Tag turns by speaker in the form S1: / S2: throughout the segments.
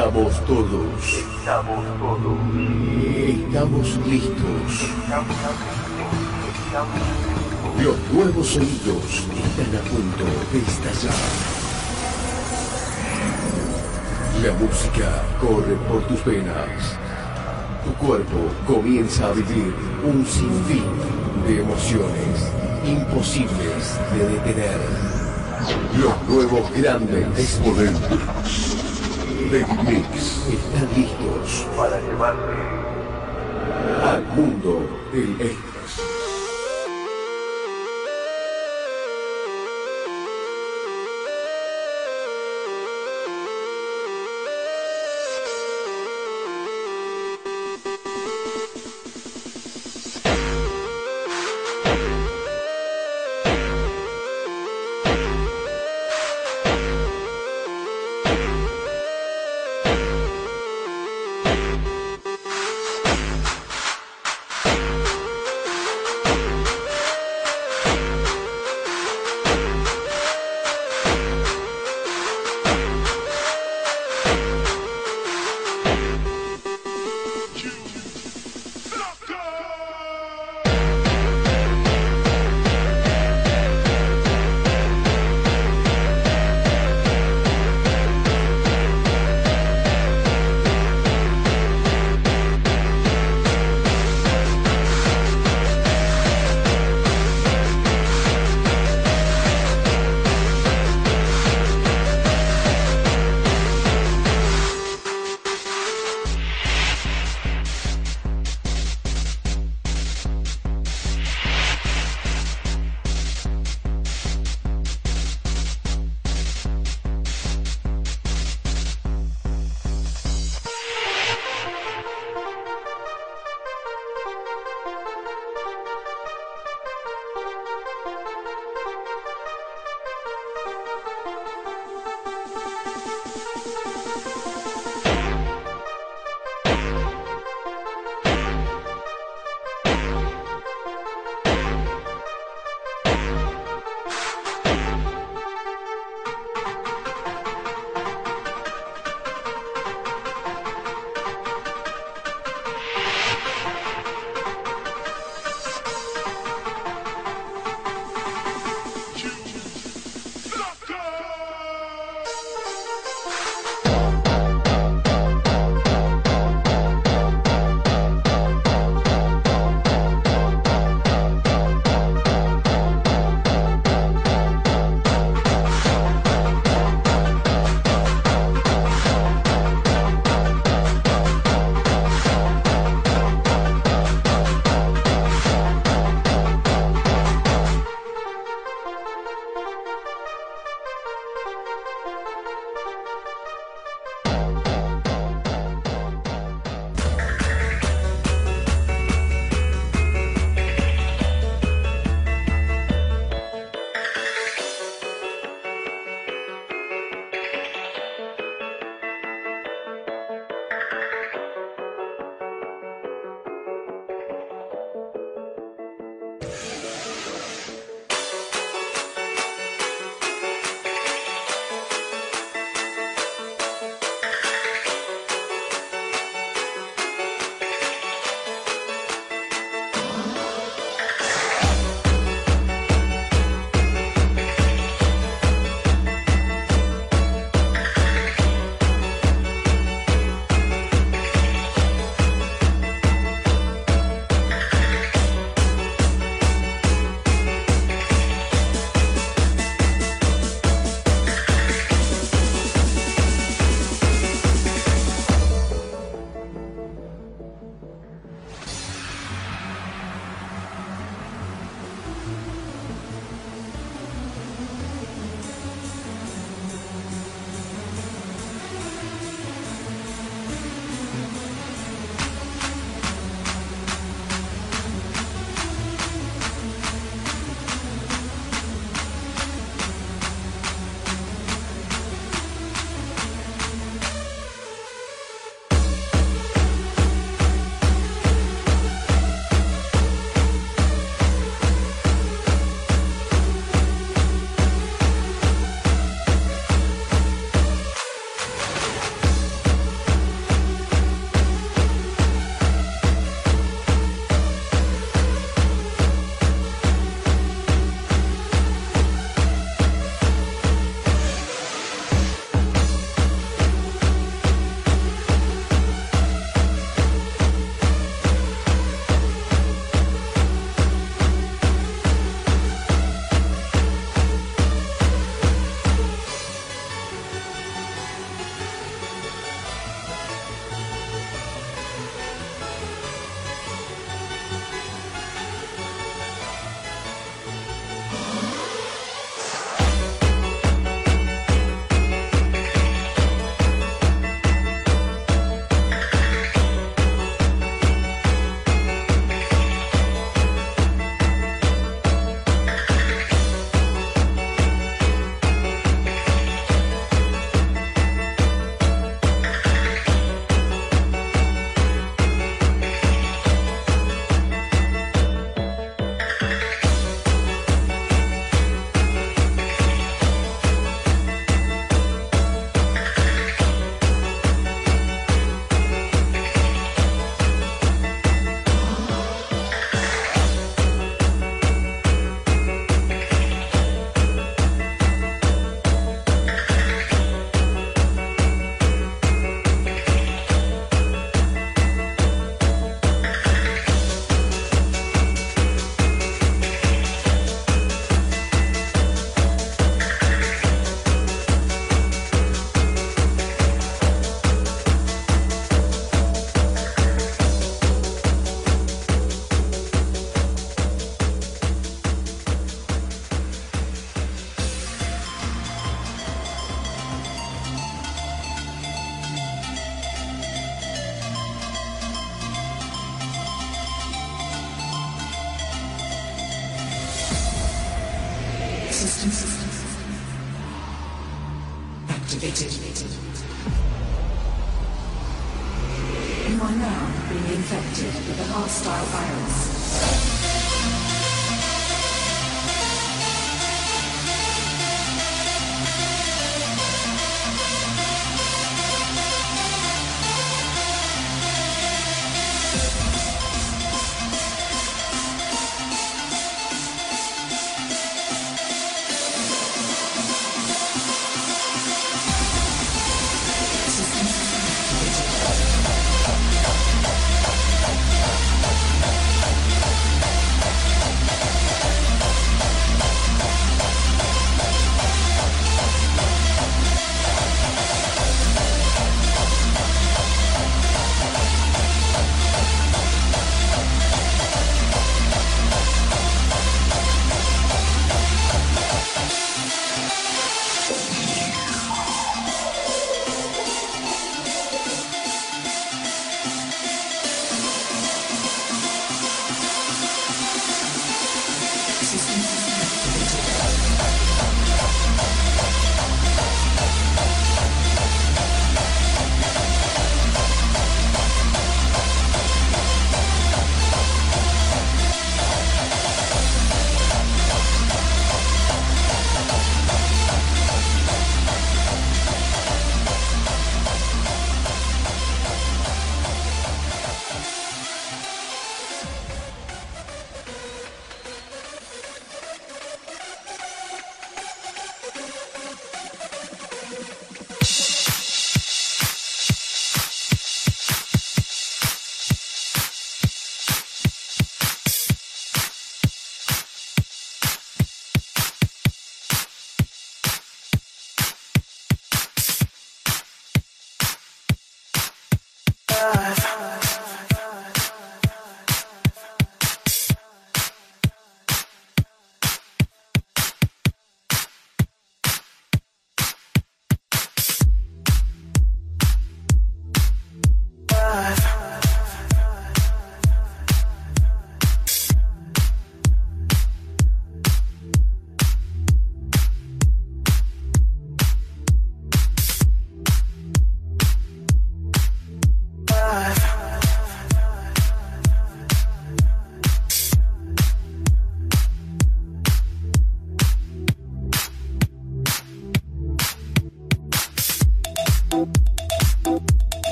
S1: Estamos todos.
S2: Estamos todos.
S1: Estamos listos. Los nuevos sonidos están a punto de estallar. La música corre por tus venas. Tu cuerpo comienza a vivir un sinfín de emociones imposibles de detener. Los nuevos grandes exponentes de Mix están listos
S2: Para llevarte
S1: al mundo del éxtasis.
S3: System activated. You are now being infected with a hostile virus.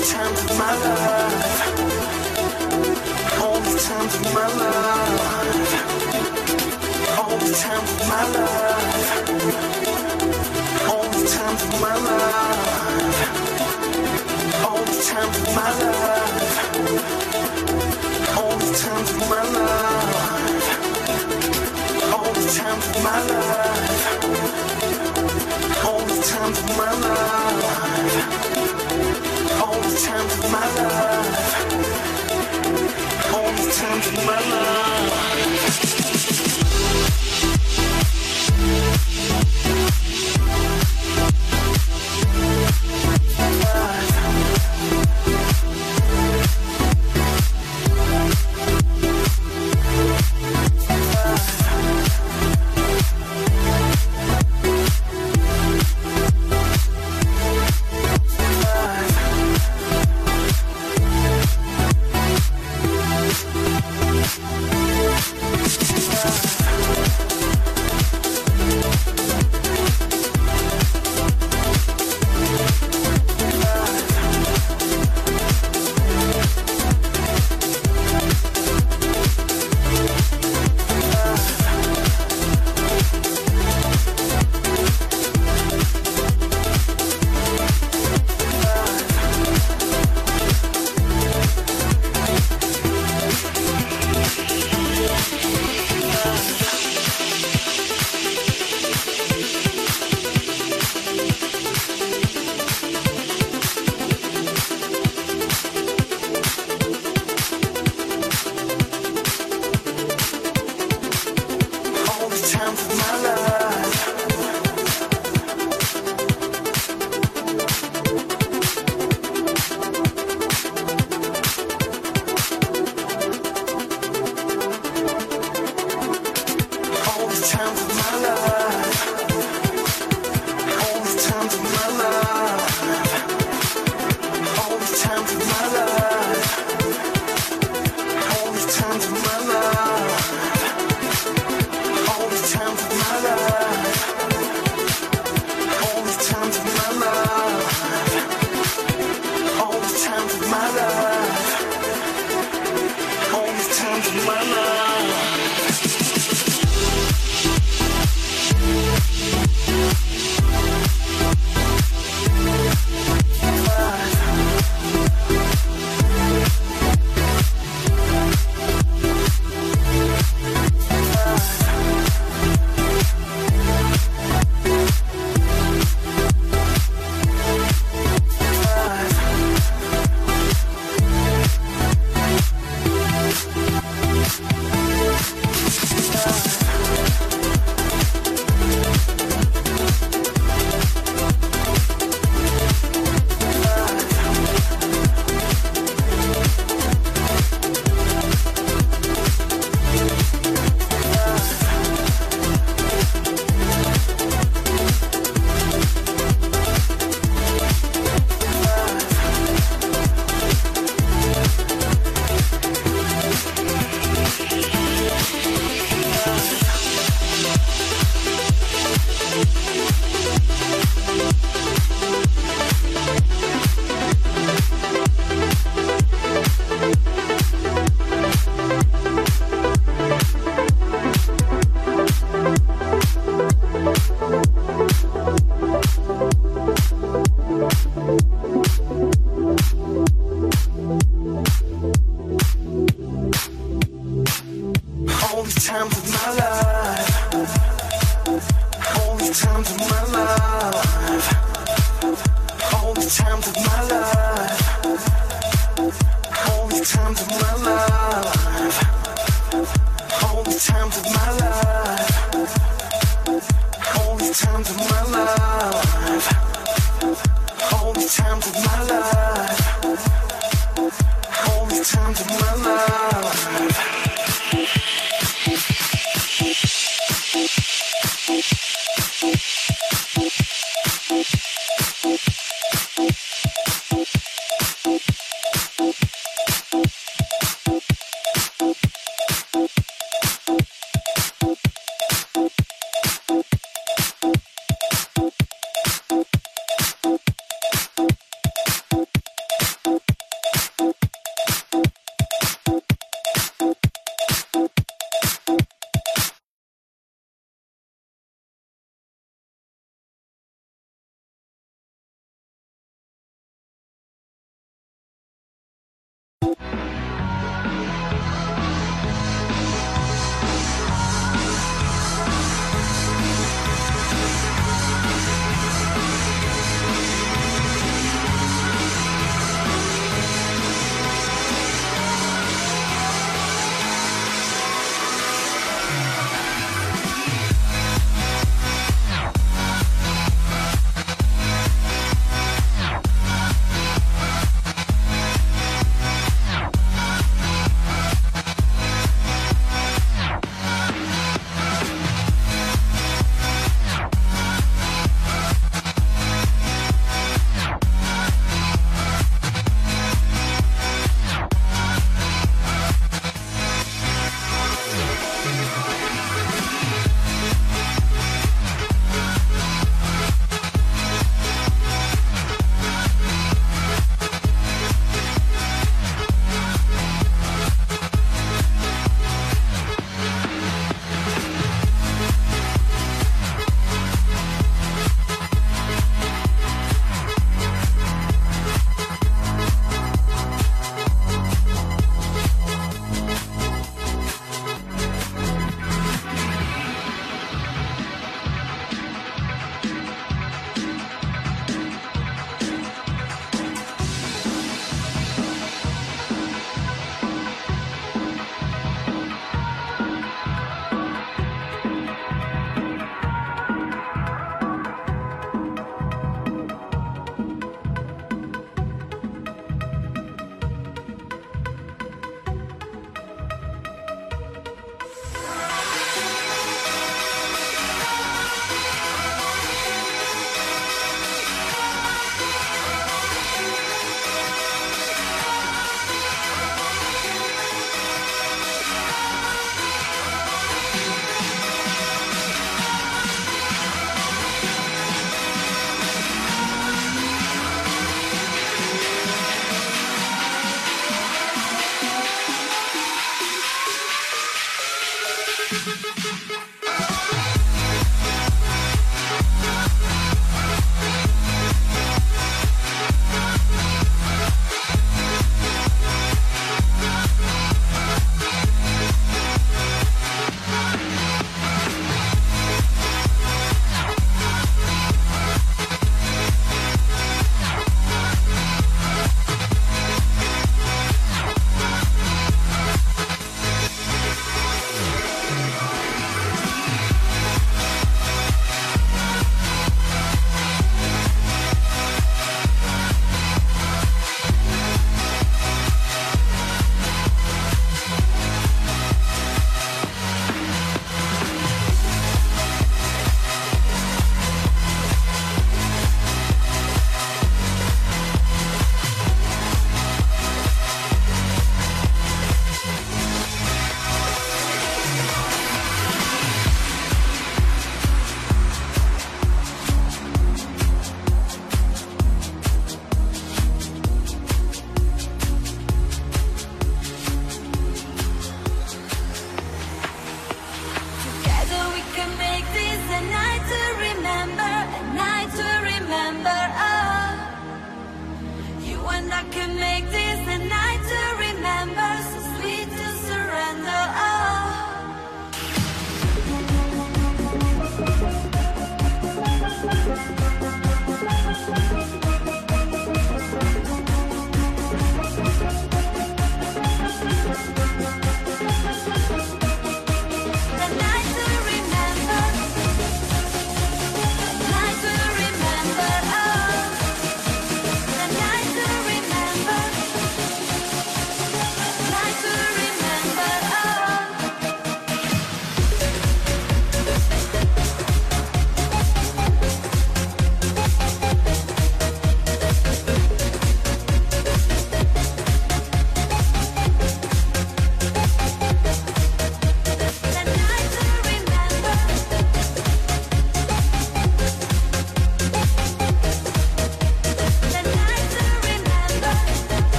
S4: the times of my life. All the times of my life. All the times of my life. All the times of my life. All the times of my life. All the times of my life. All the times of my life. All the times of my life times of my life. All the times of my life.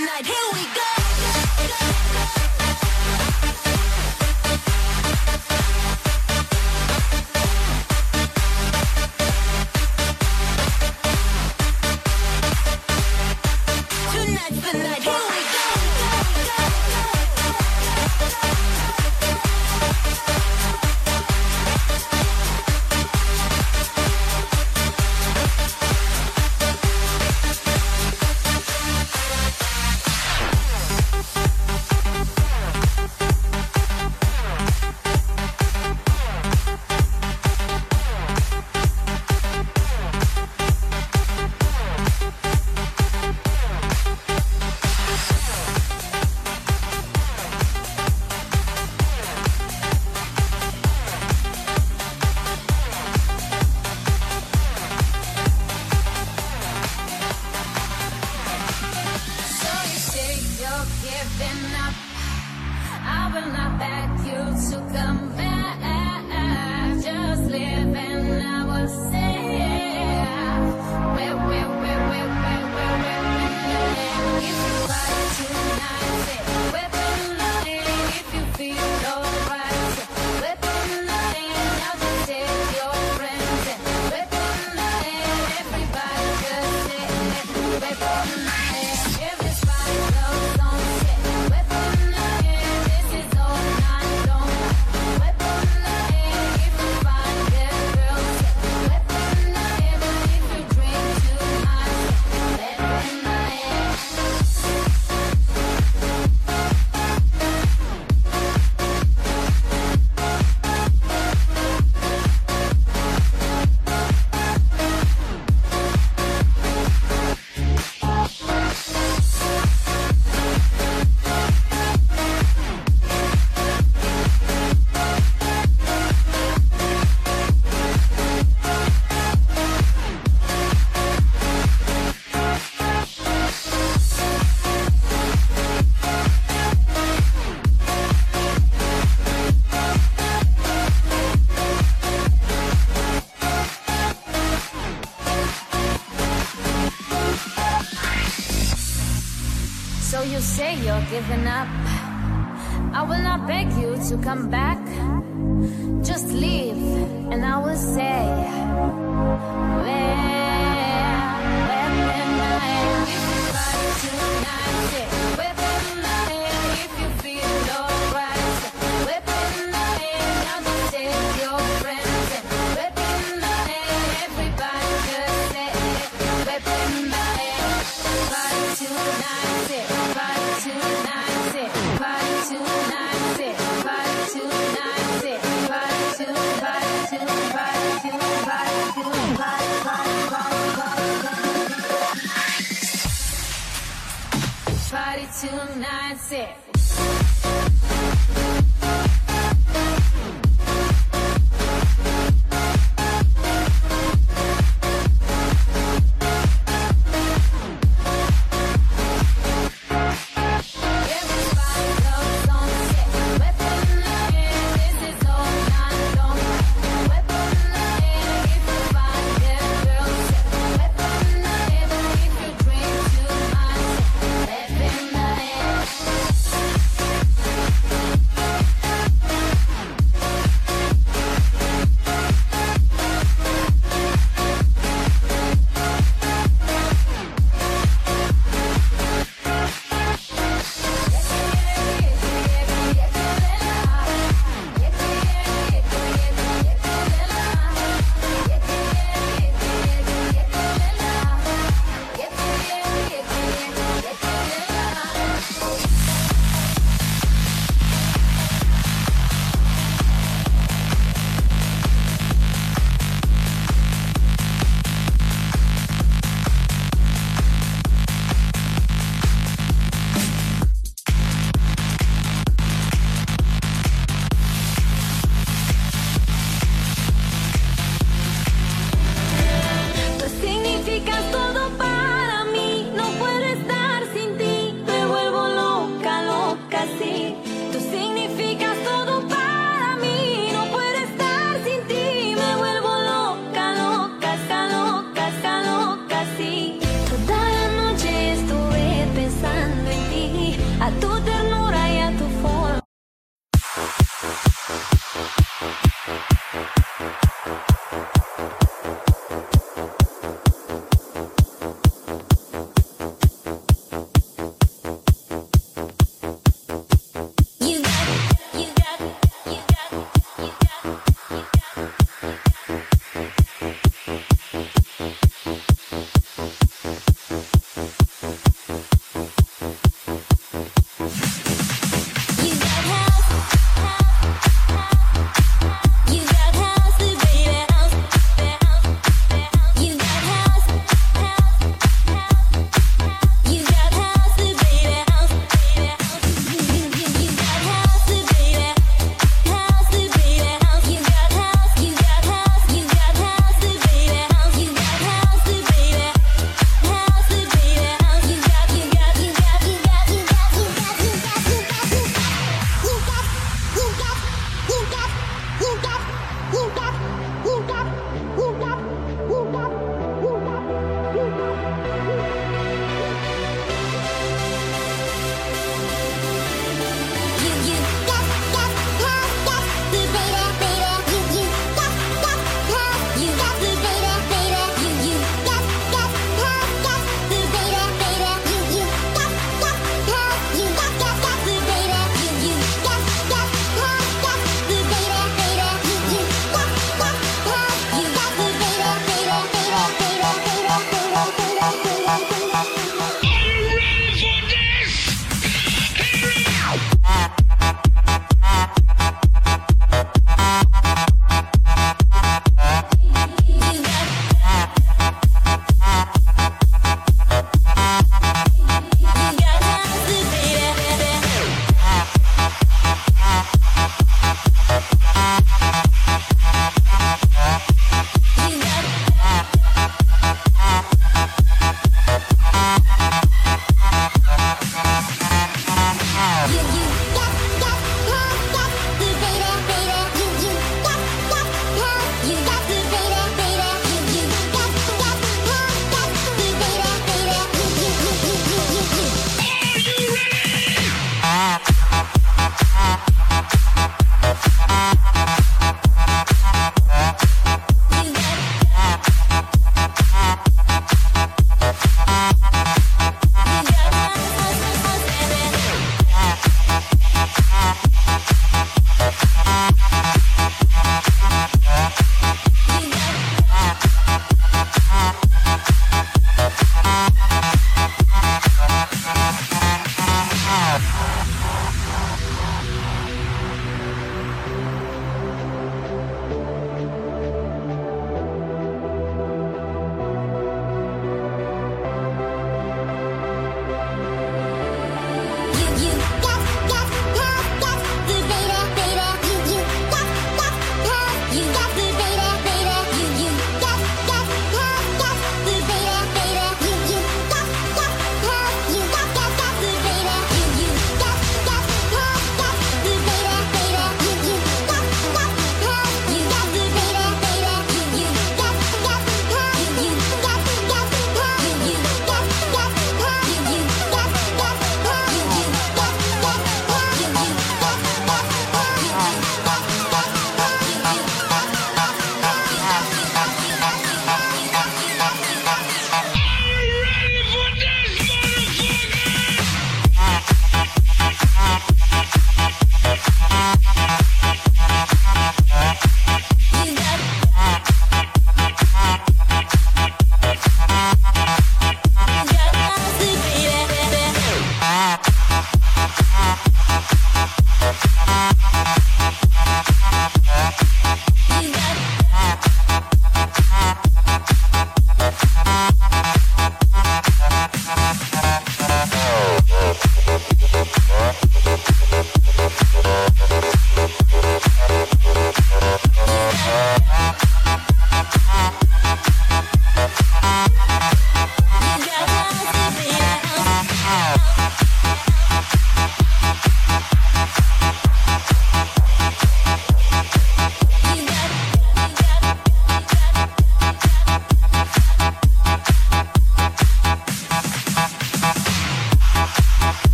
S5: the night. Hey, you're giving up. I will not beg you to come back.